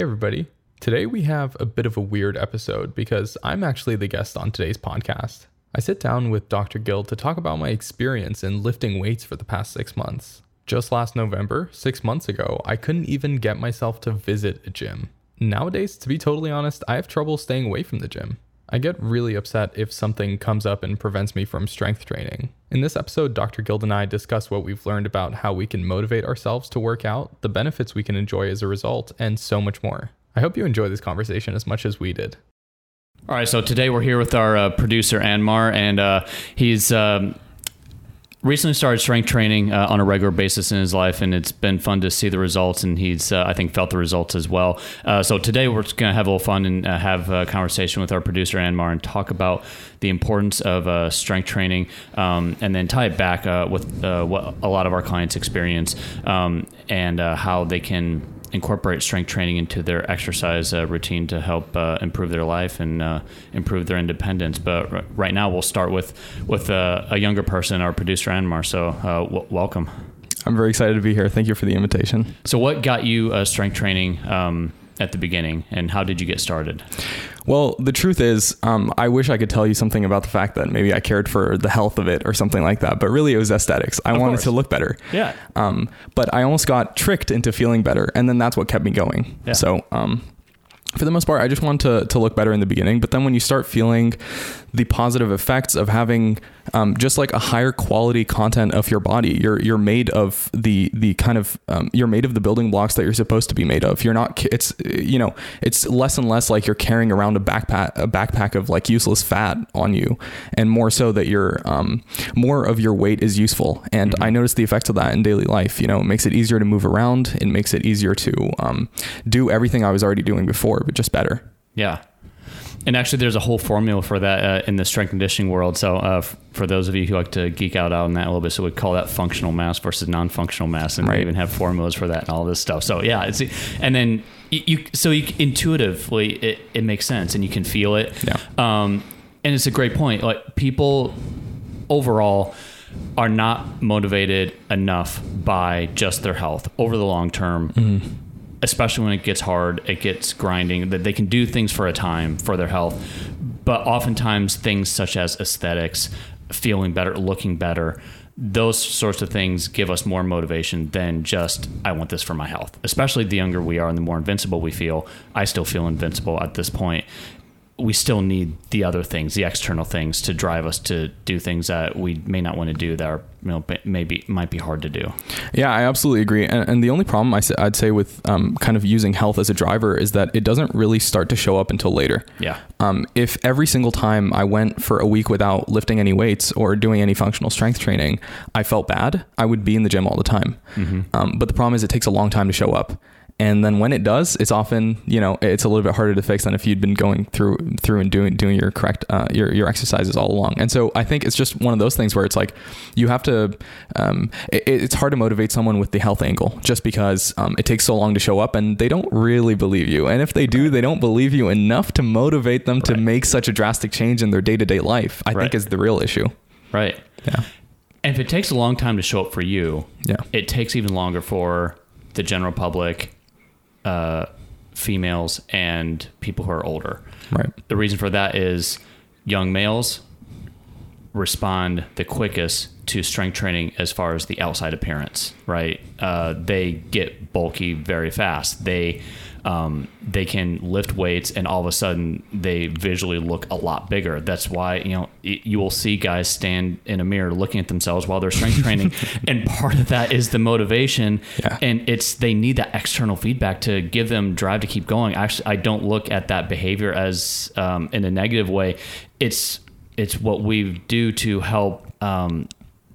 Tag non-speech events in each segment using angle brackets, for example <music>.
Hey, everybody. Today we have a bit of a weird episode because I'm actually the guest on today's podcast. I sit down with Dr. Guild to talk about my experience in lifting weights for the past six months. Just last November, six months ago, I couldn't even get myself to visit a gym. Nowadays, to be totally honest, I have trouble staying away from the gym. I get really upset if something comes up and prevents me from strength training. In this episode, Dr. Guild and I discuss what we've learned about how we can motivate ourselves to work out, the benefits we can enjoy as a result, and so much more. I hope you enjoy this conversation as much as we did. All right, so today we're here with our uh, producer Anmar, and uh, he's um, recently started strength training uh, on a regular basis in his life, and it's been fun to see the results. And he's, uh, I think, felt the results as well. Uh, so today we're going to have a little fun and uh, have a conversation with our producer Anmar and talk about the importance of uh, strength training, um, and then tie it back uh, with what a lot of our clients experience um, and how they can incorporate strength training into their exercise uh, routine to help uh, improve their life and uh, improve their independence. But r- right now, we'll start with with uh, a younger person, our producer Anmar. So, uh, w- welcome. I'm very excited to be here. Thank you for the invitation. So, what got you uh, strength training um, at the beginning, and how did you get started? Well, the truth is, um, I wish I could tell you something about the fact that maybe I cared for the health of it or something like that, but really it was aesthetics. I Of wanted course. to look better. Yeah. Um, but I almost got tricked into feeling better, and then that's what kept me going. Yeah. So, um, for the most part, I just wanted to, to look better in the beginning. But then when you start feeling the positive effects of having um, just like a higher quality content of your body, you're you're made of the the kind of um, you're made of the building blocks that you're supposed to be made of. You're not. It's you know it's less and less like you're carrying around a backpack a backpack of like useless fat on you, and more so that you're um, more of your weight is useful. And I noticed the effects of that in daily life. You know, it makes it easier to move around. It makes it easier to um, do everything I was already doing before, but just better. Yeah. And actually, there's a whole formula for that uh, in the strength conditioning world. So, uh, f- for those of you who like to geek out on that a little bit, so we call that functional mass versus non-functional mass, and Right. we even have formulas for that and all this stuff. So, yeah, it's and then you, you so you intuitively it, it makes sense and you can feel it. Yeah. Um, and it's a great point. Like people overall are not motivated enough by just their health over the long term especially when it gets hard, it gets grinding, that they can do things for a time for their health. But oftentimes, things such as aesthetics, feeling better, looking better, those sorts of things give us more motivation than just, I want this for my health. Especially the younger we are and the more invincible we feel. I still feel invincible at this point. We still need the other things, the external things, to drive us to do things that we may not want to do that are, you know, maybe might be hard to do. Yeah, I absolutely agree. And, and the only problem I, would say with um, kind of using health as a driver is that it doesn't really start to show up until later. Yeah. Um, if every single time I went for a week without lifting any weights or doing any functional strength training, I felt bad, I would be in the gym all the time. Um, but the problem is, it takes a long time to show up. And then when it does, it's often you know it's a little bit harder to fix than if you'd been going through through and doing doing your correct uh, your your exercises all along. And so I think it's just one of those things where it's like you have to. Um, it, it's hard to motivate someone with the health angle just because um, it takes so long to show up and they don't really believe you. And if they do, they don't believe you enough to motivate them to make such a drastic change in their day to day life. I Right. think is the real issue. Right. Yeah. And if it takes a long time to show up for you, Yeah. it takes even longer for the general public, uh, females, and people who are older. Right. The reason for that is young males respond the quickest to strength training as far as the outside appearance, right? Uh, they get bulky very fast. They um, they can lift weights, and all of a sudden they visually look a lot bigger. That's why you know y- you will see guys stand in a mirror looking at themselves while they're strength training, <laughs> and part of that is the motivation, Yeah. and it's they need that external feedback to give them drive to keep going. Actually, I don't look at that behavior as um, in a negative way. It's it's what we do to help um,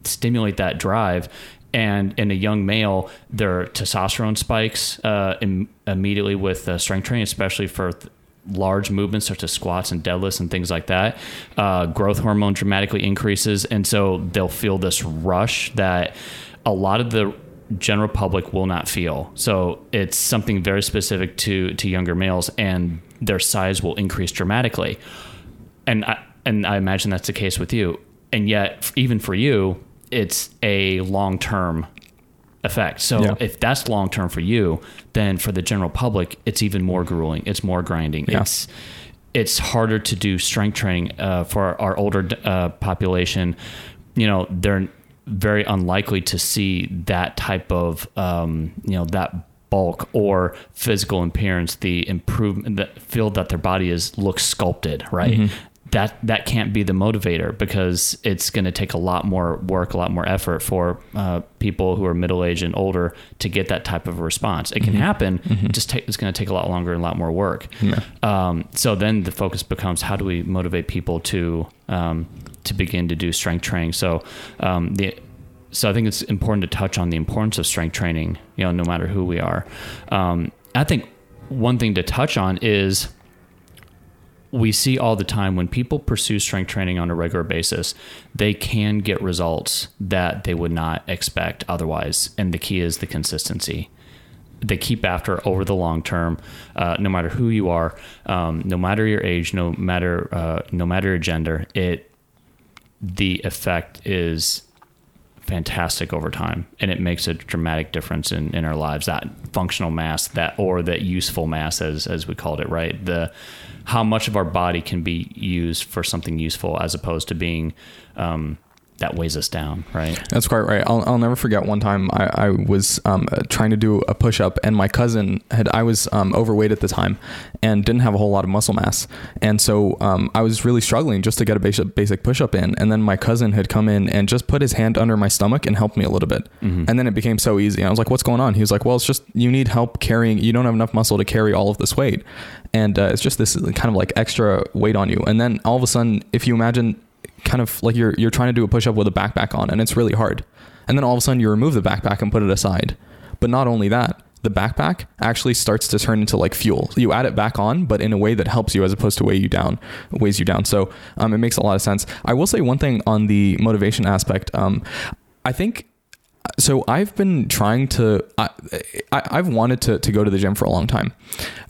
stimulate that drive. And in a young male, their testosterone spikes uh, im- immediately with uh, strength training, especially for th- large movements such as squats and deadlifts and things like that. Uh, growth hormone dramatically increases, and so they'll feel this rush that a lot of the general public will not feel. So it's something very specific to to younger males, and their size will increase dramatically. And I, and I imagine that's the case with you. And yet, even for you, it's a long term effect. So Yeah. if that's long term for you, then for the general public, it's even more grueling. It's more grinding. Yeah. It's it's harder to do strength training uh, for our older uh, population. You know, they're very unlikely to see that type of um, you know that bulk or physical appearance, the improvement, that feel that their body is looks sculpted, right? That that can't be the motivator because it's going to take a lot more work, a lot more effort for uh, people who are middle aged and older to get that type of response. It can happen, it just take, it's going to take a lot longer and a lot more work. Um, so then the focus becomes how do we motivate people to um, to begin to do strength training. So um, the so I think it's important to touch on the importance of strength training. You know, no matter who we are. Um, I think one thing to touch on is we see all the time when people pursue strength training on a regular basis, they can get results that they would not expect otherwise. And the key is the consistency. They keep after over the long term, uh, no matter who you are, um, no matter your age, no matter uh, no matter your gender. It the effect is fantastic over time and it makes a dramatic difference in, in our lives. That functional mass that or that useful mass as as we called it right? The how much of our body can be used for something useful as opposed to being um, that weighs us down right That's quite right. I'll, I'll never forget one time I, I was um, uh, trying to do a push up, and my cousin had, I was um, overweight at the time and didn't have a whole lot of muscle mass. And so um, I was really struggling just to get a basic, basic push up in. And then my cousin had come in and just put his hand under my stomach and helped me a little bit. And then it became so easy. I was like, what's going on? He was like, well, it's just you need help carrying, you don't have enough muscle to carry all of this weight. And uh, it's just this kind of like extra weight on you. And then all of a sudden, if you imagine kind of like you're you're trying to do a push up with a backpack on and it's really hard. And then all of a sudden you remove the backpack and put it aside. But not only that, the backpack actually starts to turn into like fuel. You add it back on, but in a way that helps you as opposed to weigh you down, weighs you down. So um, it makes a lot of sense. I will say one thing on the motivation aspect. Um, I think so I've been trying to I, I I've wanted to to go to the gym for a long time.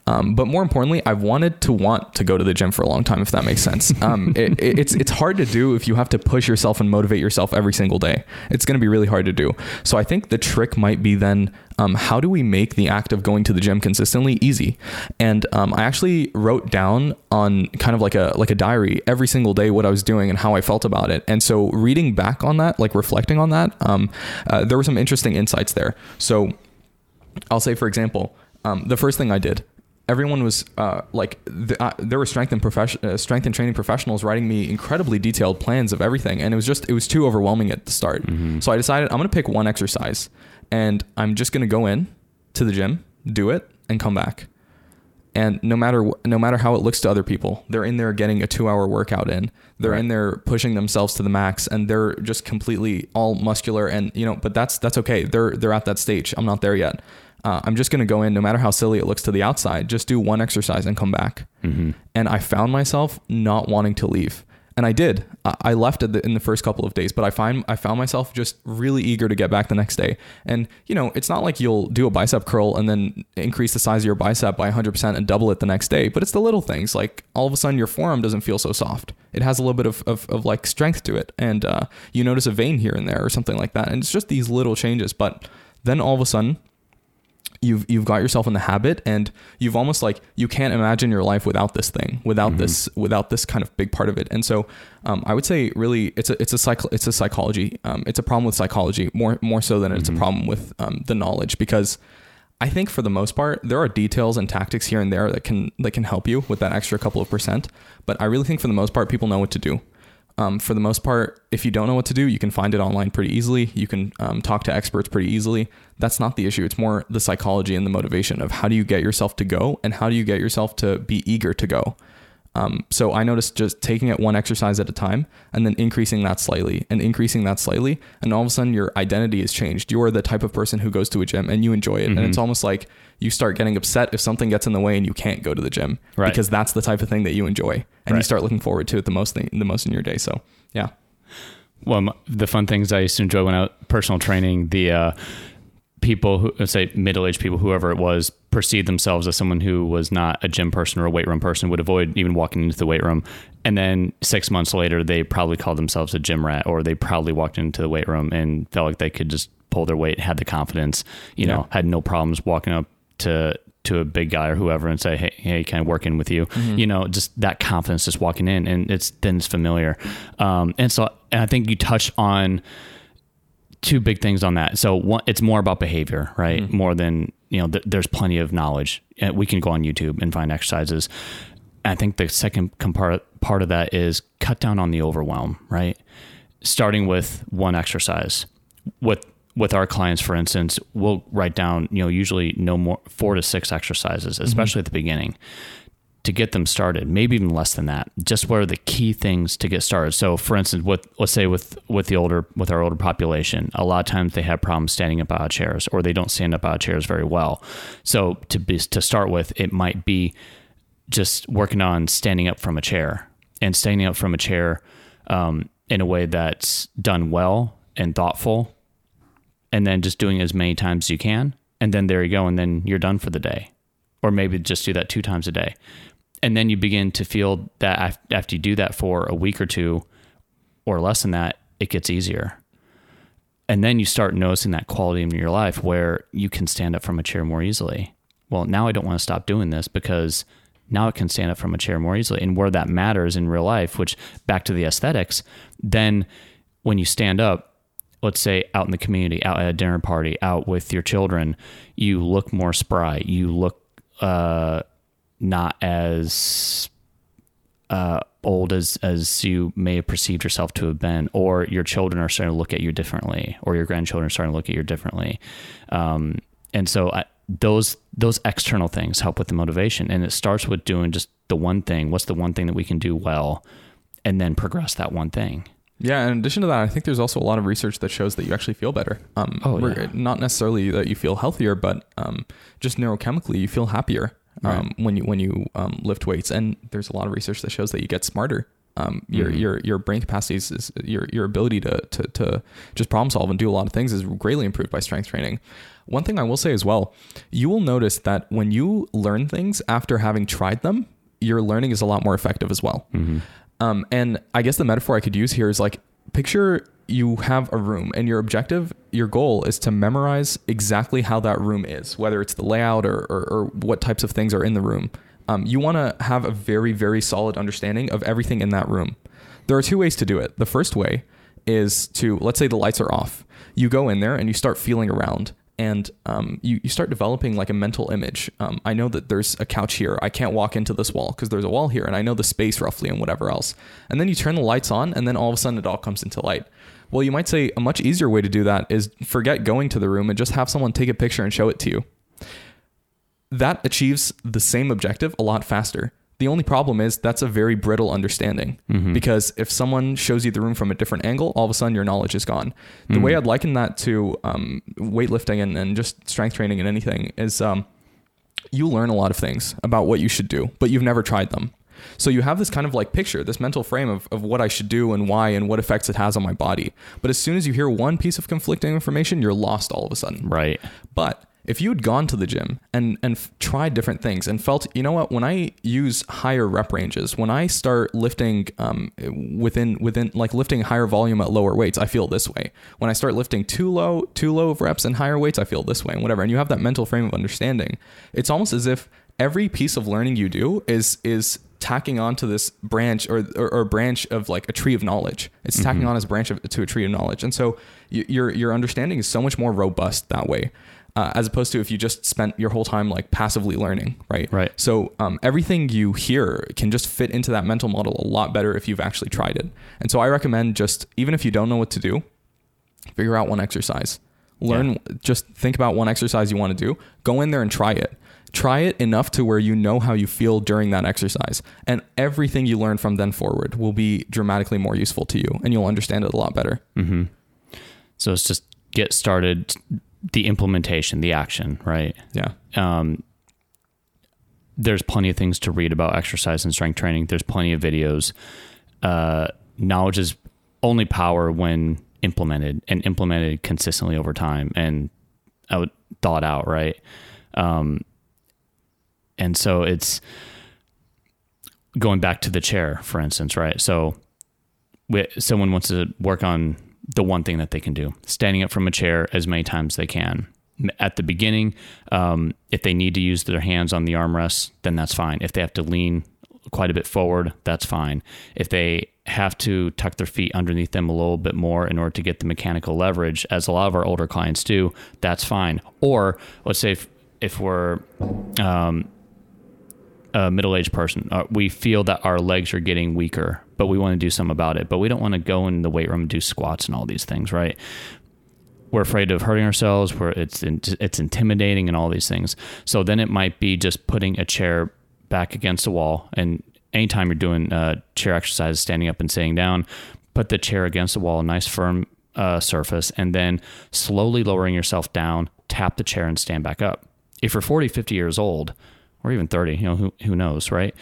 Um, but more importantly, I've wanted to want to go to the gym for a long time, if that makes sense. Um, <laughs> it, it- it's it's hard to do if you have to push yourself and motivate yourself every single day. It's going to be really hard to do. So I think the trick might be then um, how do we make the act of going to the gym consistently easy? And um, I actually wrote down on kind of like a like a diary every single day what I was doing and how I felt about it. And so reading back on that, like reflecting on that, um, uh, there were some interesting insights there. So I'll say, for example, um, the first thing I did, everyone was uh, like, the, uh, there were strength and profession, uh, strength and training professionals writing me incredibly detailed plans of everything, and it was just, it was too overwhelming at the start. So I decided I'm going to pick one exercise, and I'm just going to go in to the gym, do it, and come back. And no matter no matter how it looks to other people, they're in there getting a two hour workout in. They're in there pushing themselves to the max, and they're just completely all muscular. And you know, but that's that's okay. They're they're at that stage. I'm not there yet. Uh, I'm just gonna go in, no matter how silly it looks to the outside. Just do one exercise and come back. And I found myself not wanting to leave, and I did. I, left the, in the first couple of days, but I find I found myself just really eager to get back the next day. And you know, it's not like you'll do a bicep curl and then increase the size of your bicep by 100% and double it the next day. But it's the little things, like all of a sudden your forearm doesn't feel so soft. It has a little bit of, of, of like strength to it, and uh, you notice a vein here and there or something like that. And it's just these little changes. But then all of a sudden, you've you've got yourself in the habit and you've almost like you can't imagine your life without this thing without this without this kind of big part of it. And so um, I would say really it's a it's a cycle it's a psychology um, it's a problem with psychology more more so than it's a problem with um, the knowledge because I think for the most part there are details and tactics here and there that can that can help you with that extra couple of percent. But I really think for the most part people know what to do um, for the most part, if you don't know what to do, you can find it online pretty easily. You can um, talk to experts pretty easily. That's not the issue. It's more the psychology and the motivation of how do you get yourself to go and how do you get yourself to be eager to go. Um, so I noticed just taking it one exercise at a time and then increasing that slightly and increasing that slightly. And all of a sudden, your identity has changed. You are the type of person who goes to a gym and you enjoy it. And it's almost like you start getting upset if something gets in the way and you can't go to the gym Right. because that's the type of thing that you enjoy. And you start looking forward to it the most thing, the most in your day. So yeah. Well, the fun things I used to enjoy when I was personal training, the uh, people who say middle aged people, whoever it was, perceived themselves as someone who was not a gym person or a weight room person, would avoid even walking into the weight room. And then six months later, they probably called themselves a gym rat, or they proudly walked into the weight room and felt like they could just pull their weight, had the confidence, you know, had no problems walking up to to a big guy or whoever and say, hey, hey, can I work in with you? You know, just that confidence, just walking in, and it's then it's familiar. Um, and so, and I think you touched on two big things on that. So one, it's more about behavior, right? Mm-hmm. More than you know. Th- there's plenty of knowledge. We can go on YouTube and find exercises. I think the second com- part part of that is cut down on the overwhelm, right? Starting with one exercise. With with our clients, for instance, we'll write down, you know, usually no more four to six exercises, mm-hmm. especially at the beginning to get them started, maybe even less than that. Just what are the key things to get started? So, for instance, with let's say with with the older with our older population, a lot of times they have problems standing up out of chairs, or they don't stand up out of chairs very well. So, to be to start with, it might be just working on standing up from a chair and standing up from a chair um, in a way that's done well and thoughtful, and then just doing it as many times as you can, and then there you go, and then you're done for the day, or maybe just do that two times a day and then you begin to feel that after you do that for a week or two or less than that it gets easier. And then you start noticing that quality in your life where you can stand up from a chair more easily. Well now i don't want to stop doing this because now i can stand up from a chair more easily. And where that matters in real life which back to the aesthetics then when you stand up let's say out in the community out at a dinner party out with your children you look more spry. You look uh not as uh, old as as you may have perceived yourself to have been, or your children are starting to look at you differently, or your grandchildren are starting to look at you differently, um, and so I, those those external things help with the motivation, and it starts with doing just the one thing. What's the one thing that we can do well, and then progress that one thing. Yeah, in addition to that, I think there's also a lot of research that shows that you actually feel better. Um, Oh, yeah. Not necessarily that you feel healthier, but um, just neurochemically, you feel happier um, when you when you um, lift weights. And there's a lot of research that shows that you get smarter. Um, your Mhm. your your brain capacities, is, your your ability to, to to just problem solve and do a lot of things is greatly improved by strength training. One thing I will say as well, you will notice that when you learn things after having tried them, your learning is a lot more effective as well. Um, and I guess the metaphor I could use here is like picture you have a room and your objective, your goal is to memorize exactly how that room is, whether it's the layout or, or, or what types of things are in the room. Um, you want to have a very, very solid understanding of everything in that room. There are two ways to do it. The first way is to, let's say the lights are off. You go in there and you start feeling around and um, you, you start developing like a mental image. Um, I know that there's a couch here. I can't walk into this wall because there's a wall here, and I know the space roughly and whatever else. And then you turn the lights on, and then all of a sudden it all comes into light. Well, you might say a much easier way to do that is forget going to the room and just have someone take a picture and show it to you. That achieves the same objective a lot faster. The only problem is that's a very brittle understanding because if someone shows you the room from a different angle, all of a sudden your knowledge is gone. The way I'd liken that to um, weightlifting and, and just strength training and anything is um, you learn a lot of things about what you should do, but you've never tried them. So you have this kind of like picture, this mental frame of, of what I should do and why and what effects it has on my body. But as soon as you hear one piece of conflicting information, you're lost all of a sudden. Right. But if you had gone to the gym and and f- tried different things and felt, you know what, when I use higher rep ranges, when I start lifting um, within within like lifting higher volume at lower weights, I feel this way. When I start lifting too low too low of reps and higher weights, I feel this way and whatever. And you have that mental frame of understanding. It's almost as if every piece of learning you do is is tacking onto this branch or, or, or branch of like a tree of knowledge. It's tacking on as a branch of, to a tree of knowledge, and so y- your your understanding is so much more robust that way, uh, as opposed to if you just spent your whole time like passively learning, right? Right. So um, everything you hear can just fit into that mental model a lot better if you've actually tried it. And so I recommend just even if you don't know what to do, figure out one exercise. Learn, just think about one exercise you want to do. Go in there and try it. Try it enough to where you know how you feel during that exercise. And everything you learn from then forward will be dramatically more useful to you and you'll understand it a lot better. Mm-hmm. So it's just get started, the implementation, the action, right? Yeah. um, there's plenty of things to read about exercise and strength training. There's plenty of videos. Uh, knowledge is only power when implemented and implemented consistently over time and out thought out, right? Um, and so it's going back to the chair, for instance, right? So we, someone wants to work on the one thing that they can do standing up from a chair as many times as they can. At the beginning um, if they need to use their hands on the armrest then that's fine. If they have to lean quite a bit forward that's fine. If they have to tuck their feet underneath them a little bit more in order to get the mechanical leverage as a lot of our older clients do that's fine. Or let's say if, if we're um, a middle-aged person. Uh, we feel that our legs are getting weaker but we want to do something about it. But we don't want to go in the weight room and do squats and all these things right? We're afraid of hurting ourselves where it's it's intimidating and all these things. So then it might be just putting a chair back against the wall and anytime you're doing uh, chair exercises standing up and sitting down put the chair against the wall a nice firm uh, surface and then slowly lowering yourself down tap the chair and stand back up. If you're 40 50 years old or even 30, you know, who, who knows, right?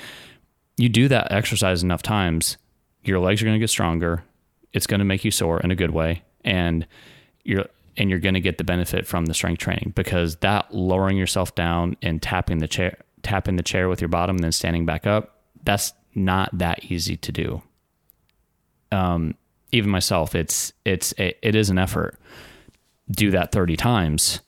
You do that exercise enough times, your legs are going to get stronger. It's going to make you sore in a good way. And you're, and you're going to get the benefit from the strength training because that lowering yourself down and tapping the chair, tapping the chair with your bottom and then standing back up, that's not that easy to do. Um, even myself, it's, it's, a, it is an effort. Do that 30 times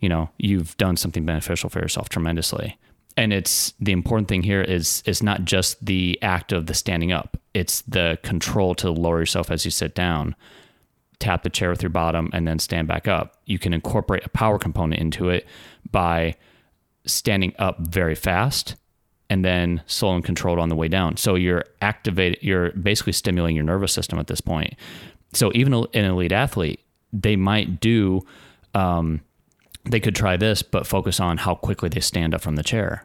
you know you've done something beneficial for yourself tremendously. And it's the important thing here is it's not just the act of the standing up. It's the control to lower yourself as you sit down tap the chair with your bottom and then stand back up. You can incorporate a power component into it by standing up very fast and then slow and controlled on the way down. So you're activating you're basically stimulating your nervous system at this point. So even an elite athlete they might do um, they could try this, but focus on how quickly they stand up from the chair.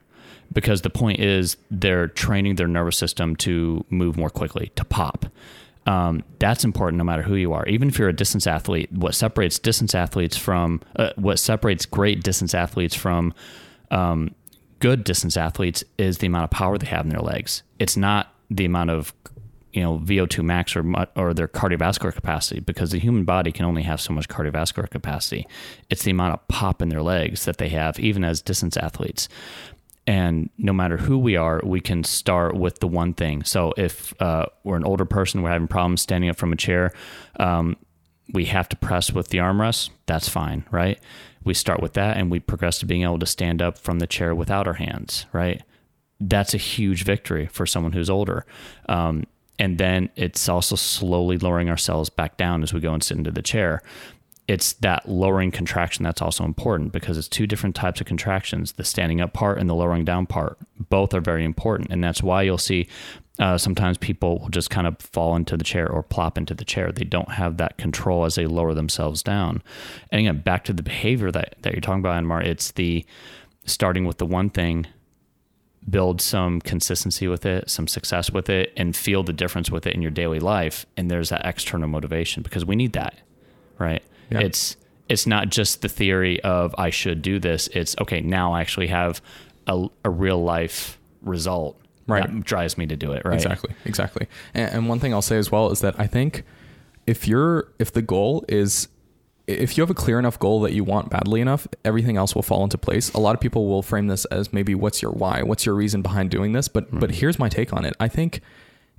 Because the point is, they're training their nervous system to move more quickly, to pop. Um, that's important no matter who you are. Even if you're a distance athlete, what separates distance athletes from uh, what separates great distance athletes from um, good distance athletes is the amount of power they have in their legs. It's not the amount of you know VO2 max or or their cardiovascular capacity because the human body can only have so much cardiovascular capacity. It's the amount of pop in their legs that they have, even as distance athletes. And no matter who we are, we can start with the one thing. So if uh, we're an older person, we're having problems standing up from a chair, um, we have to press with the armrest. That's fine, right? We start with that, and we progress to being able to stand up from the chair without our hands, right? That's a huge victory for someone who's older. Um, and then it's also slowly lowering ourselves back down as we go and sit into the chair. It's that lowering contraction that's also important because it's two different types of contractions the standing up part and the lowering down part. Both are very important. And that's why you'll see uh, sometimes people will just kind of fall into the chair or plop into the chair. They don't have that control as they lower themselves down. And again, back to the behavior that, that you're talking about, Anmar, it's the starting with the one thing build some consistency with it, some success with it, and feel the difference with it in your daily life. And there's that external motivation because we need that, right? Yeah. It's it's not just the theory of I should do this. It's okay. Now I actually have a, a real life result right. that drives me to do it. Right. Exactly. Exactly. And, and one thing I'll say as well is that I think if you're if the goal is if you have a clear enough goal that you want badly enough, everything else will fall into place. A lot of people will frame this as maybe what's your why? What's your reason behind doing this? But mm-hmm. but here's my take on it. I think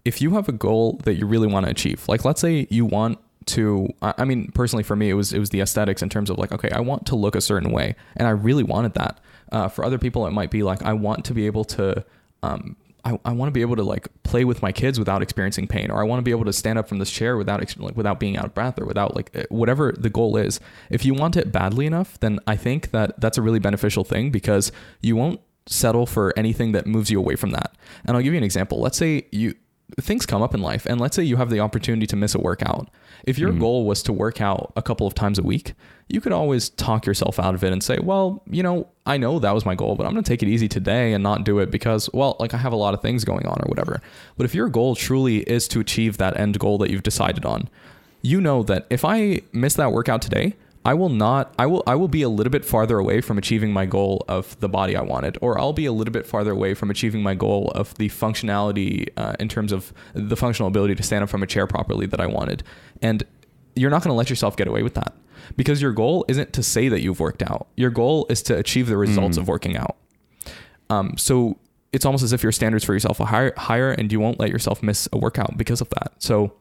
if you have a goal that you really want to achieve, like let's say you want to I mean personally for me it was it was the aesthetics in terms of like okay I want to look a certain way and I really wanted that. Uh, for other people it might be like I want to be able to um, I, I want to be able to like play with my kids without experiencing pain, or I want to be able to stand up from this chair without like, without being out of breath, or without like eh, whatever the goal is. If you want it badly enough, then I think that that's a really beneficial thing because you won't settle for anything that moves you away from that. And I'll give you an example. Let's say you things come up in life, and let's say you have the opportunity to miss a workout. If your mm goal was to work out a couple of times a week, you could always talk yourself out of it and say, well, you know, I know that was my goal, but I'm going to take it easy today and not do it because, well, like I have a lot of things going on or whatever. But if your goal truly is to achieve that end goal that you've decided on, you know that if I miss that workout today, I will not I will I will be a little bit farther away from achieving my goal of the body I wanted or I'll be a little bit farther away from achieving my goal of the functionality uh, in terms of the functional ability to stand up from a chair properly that I wanted. And you're not going to let yourself get away with that because your goal isn't to say that you've worked out. Your goal is to achieve the results mm. of working out. Um, so it's almost as if your standards for yourself are higher, higher, and you won't let yourself miss a workout because of that. So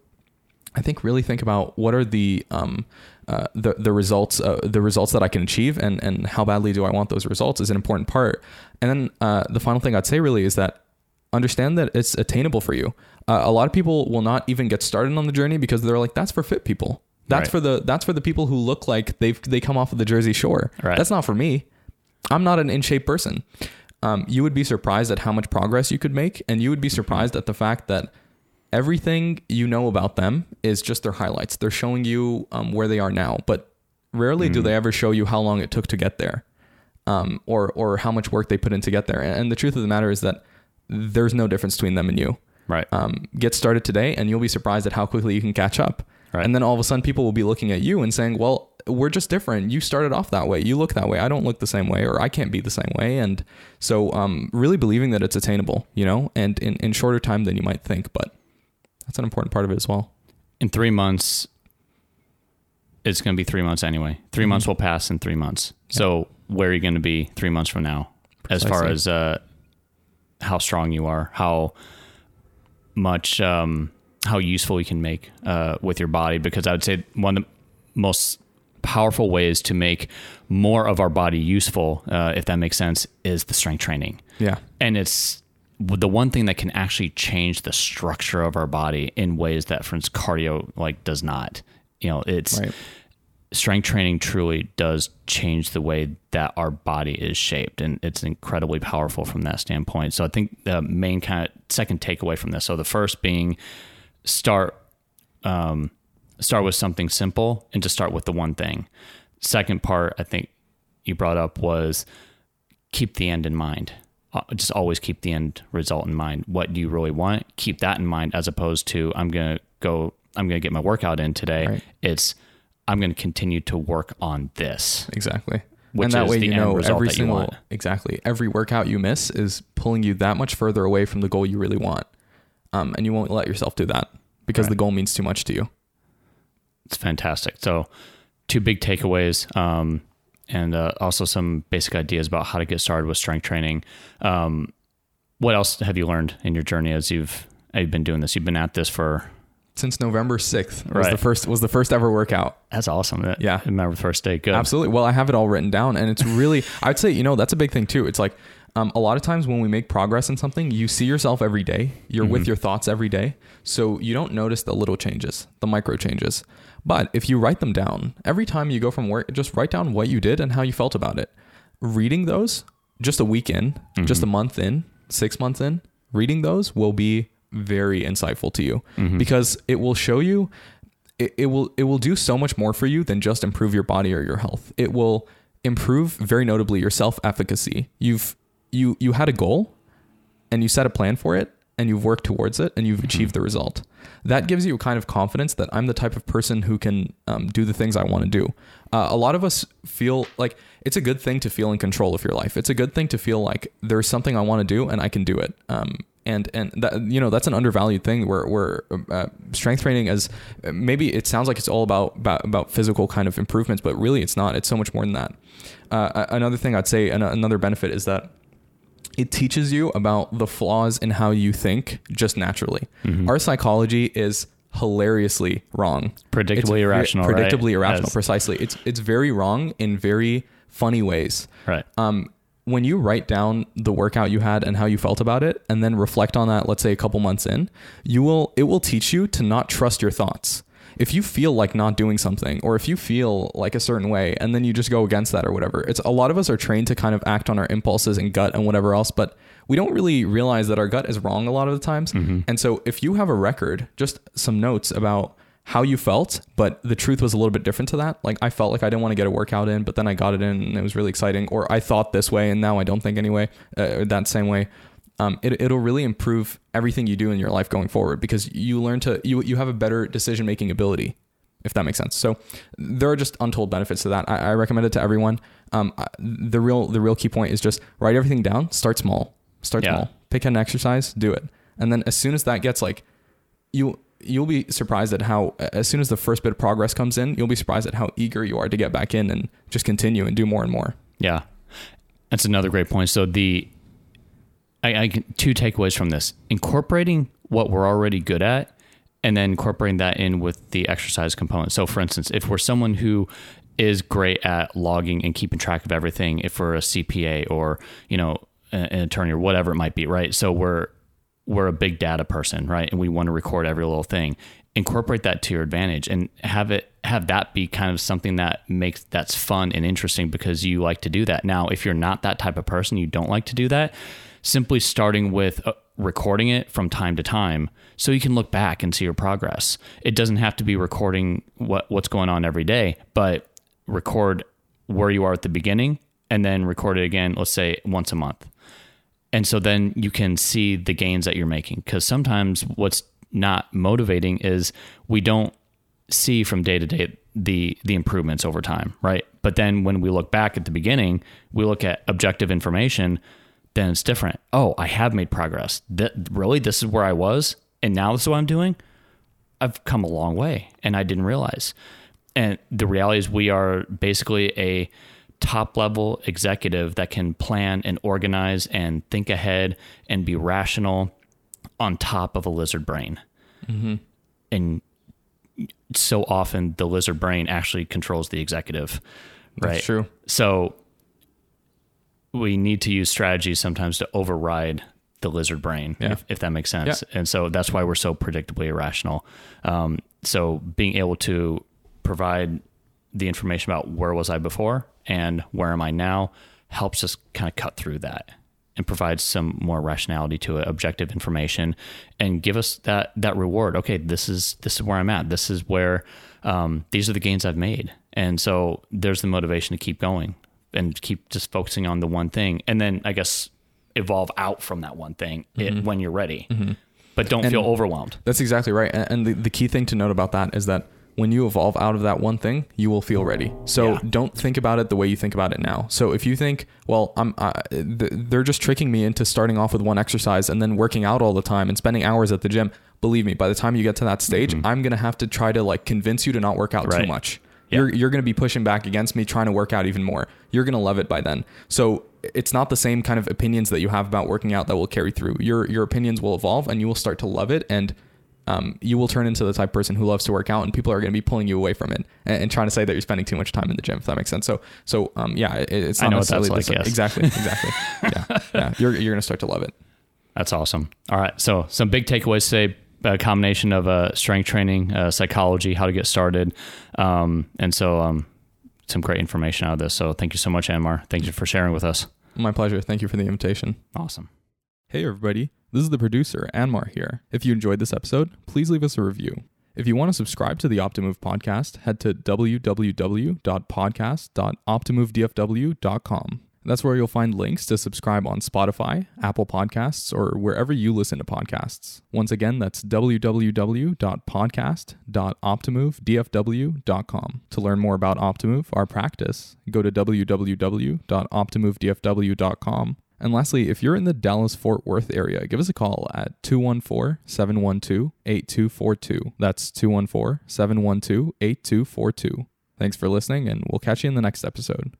I think really think about what are the um, uh, the the results uh, the results that I can achieve and and how badly do I want those results is an important part. And then uh, the final thing I'd say really is that understand that it's attainable for you. Uh, a lot of people will not even get started on the journey because they're like that's for fit people. That's Right. for the that's for the people who look like they've they come off of the Jersey Shore. Right. That's not for me. I'm not an in shape person. Um, you would be surprised at how much progress you could make, and you would be surprised at the fact that everything you know about them is just their highlights. They're showing you um, where they are now, but rarely do they ever show you how long it took to get there, um, or or how much work they put in to get there. And, and the truth of the matter is that there's no difference between them and you. Right. Um, get started today, and you'll be surprised at how quickly you can catch up. Right. And then all of a sudden, people will be looking at you and saying, "Well, we're just different. You started off that way. You look that way. I don't look the same way, or I can't be the same way." And so, um, really believing that it's attainable, you know, and in, in shorter time than you might think, but that's an important part of it as well. in three months, it's going to be three months anyway. 3 Mm-hmm. months will pass in three months. So where are you going to be three months from now, as far as uh, how strong you are, how much, um, how useful you can make uh, with your body? Because I would say one of the most powerful ways to make more of our body useful, uh, if that makes sense, is the strength training Yeah, and it's the one thing that can actually change the structure of our body in ways that for instance cardio like does not you know it's right. strength training truly does change the way that our body is shaped and it's incredibly powerful from that standpoint so i think the main kind of second takeaway from this so the first being start um, start with something simple and just start with the one thing second part i think you brought up was keep the end in mind. Uh, just always keep the end result in mind. What do you really want? Keep that in mind as opposed to I'm going to go I'm going to get my workout in today. Right. It's I'm going to continue to work on this. Exactly. Which and that is way the you know every single exactly every workout you miss is pulling you that much further away from the goal you really want, um, and you won't let yourself do that because Right. the goal means too much to you. It's fantastic. So, two big takeaways, um, and uh, also some basic ideas about how to get started with strength training. Um, what else have you learned in your journey as you've you've been doing this? You've been at this for Since November sixth was Right. the first was the first ever workout. that's awesome. Yeah. I remember the first day. Good. Absolutely. Well, I have it all written down, and it's really I'd say you know that's a big thing too. It's like um, a lot of times when we make progress in something, you see yourself every day. You're with mm-hmm. your thoughts every day, so you don't notice the little changes, the micro changes. But if you write them down every time you go from work, just write down what you did and how you felt about it. Reading those just a week in, just a mm-hmm. month in, six months in, reading those will be very insightful to you mm-hmm. because it will show you it, it will it will do so much more for you than just improve your body or your health. It will improve very notably your self-efficacy. You've you you had a goal and you set a plan for it and you've worked towards it and you've achieved the result. That gives you a kind of confidence that I'm the type of person who can um, do the things I want to do. Uh, a lot of us feel like it's a good thing to feel in control of your life. It's a good thing to feel like there's something I want to do and I can do it. Um, and and that you know that's an undervalued thing where where uh, strength training is maybe it sounds like it's all about, about about physical kind of improvements, but really it's not. It's so much more than that. Uh, another thing I'd say, an- another benefit is that it teaches you about the flaws in how you think just naturally. Mm-hmm. Our psychology is hilariously wrong. Predictably It's irrational, right? Predictably irrational, As- precisely. It's it's very wrong in very funny ways. Right. Um, when you write down the workout you had and how you felt about it, and then reflect on that, let's say a couple months in, you will it will teach you to not trust your thoughts. If you feel like not doing something, or if you feel like a certain way, and then you just go against that or whatever, it's a lot of us are trained to kind of act on our impulses and gut and whatever else, but we don't really realize that our gut is wrong a lot of the times. And so if you have a record, just some notes about how you felt, but the truth was a little bit different to that. Like I felt like I didn't want to get a workout in, but then I got it in and it was really exciting. Or I thought this way and now I don't think anyway, uh, that same way. Um, it, it'll really improve everything you do in your life going forward because you learn to you you have a better decision making ability, if that makes sense. So there are just untold benefits to that. I, I recommend it to everyone. Um, the real the real key point is just write everything down. Start small. Start Yeah. small. Pick an exercise. Do it, and then as soon as that gets like you you'll be surprised at how as soon as the first bit of progress comes in, you'll be surprised at how eager you are to get back in and just continue and do more and more. Yeah, that's another great point. So the I, I two takeaways from this: incorporating what we're already good at and then incorporating that in with the exercise component. So, for instance, if we're someone who is great at logging and keeping track of everything, if we're a CPA or you know an attorney or whatever it might be, right? So we're we're a big data person, right? And we want to record every little thing. Incorporate that to your advantage and have it have that be kind of something that makes that's fun and interesting because you like to do that. Now, if you're not that type of person, you don't like to do that, simply starting with uh, recording it from time to time so you can look back and see your progress. It doesn't have to be recording what what's going on every day, but record where you are at the beginning and then record it again, let's say once a month. And so then you can see the gains that you're making because sometimes what's not motivating is we don't see from day to day the the improvements over time, right? But then when we look back at the beginning, we look at objective information, then it's different. Oh, I have made progress. That really this is where I was and now this is what I'm doing. I've come a long way and I didn't realize. And the reality is we are basically a top level executive that can plan and organize and think ahead and be rational on top of a lizard brain. Mm-hmm. And so often the lizard brain actually controls the executive, right? That's true. So we need to use strategies sometimes to override the lizard brain, Yeah. if, if that makes sense. Yeah. And so that's why we're so predictably irrational. Um, so being able to provide the information about where was I before and where am I now helps us kind of cut through that and provides some more rationality to it, objective information, and give us that that reward. Okay, this is this is where I'm at. This is where um, these are the gains I've made, and so there's the motivation to keep going and keep just focusing on the one thing, and then I guess evolve out from that one thing it, when you're ready. But don't feel overwhelmed. That's exactly right. And, and the, the key thing to note about that is that when you evolve out of that one thing, you will feel ready. So Yeah. don't think about it the way you think about it now. So if you think, well, I'm, uh, th- they're just tricking me into starting off with one exercise and then working out all the time and spending hours at the gym. Believe me, by the time you get to that stage, I'm gonna have to try to like convince you to not work out too much. Yeah. You're you're gonna be pushing back against me trying to work out even more. You're gonna love it by then. So it's not the same kind of opinions that you have about working out that will carry through. Your your opinions will evolve and you will start to love it and um, you will turn into the type of person who loves to work out and people are going to be pulling you away from it and, and trying to say that you're spending too much time in the gym if that makes sense so so um, yeah it, it's I not know what necessarily that's like, yes. exactly <laughs> exactly yeah yeah you're, you're going to start to love it That's awesome. All right. So, some big takeaways today a combination of uh, strength training, uh, psychology, how to get started. Um, and so, um, some great information out of this. So, thank you so much, Anmar. Thank you for sharing with us. my pleasure thank you for the invitation Awesome. Hey, everybody. This is the producer, Anmar here. If you enjoyed this episode, please leave us a review. If you want to subscribe to the Optimove podcast, head to www.podcast.optimovedfw.com. That's where you'll find links to subscribe on Spotify, Apple Podcasts, or wherever you listen to podcasts. Once again, that's www.podcast.optimovedfw.com. To learn more about Optimove, our practice, go to www.optimovedfw.com. And lastly, if you're in the Dallas Fort Worth area, give us a call at 214 712 8242. That's 214 712 8242. Thanks for listening, and we'll catch you in the next episode.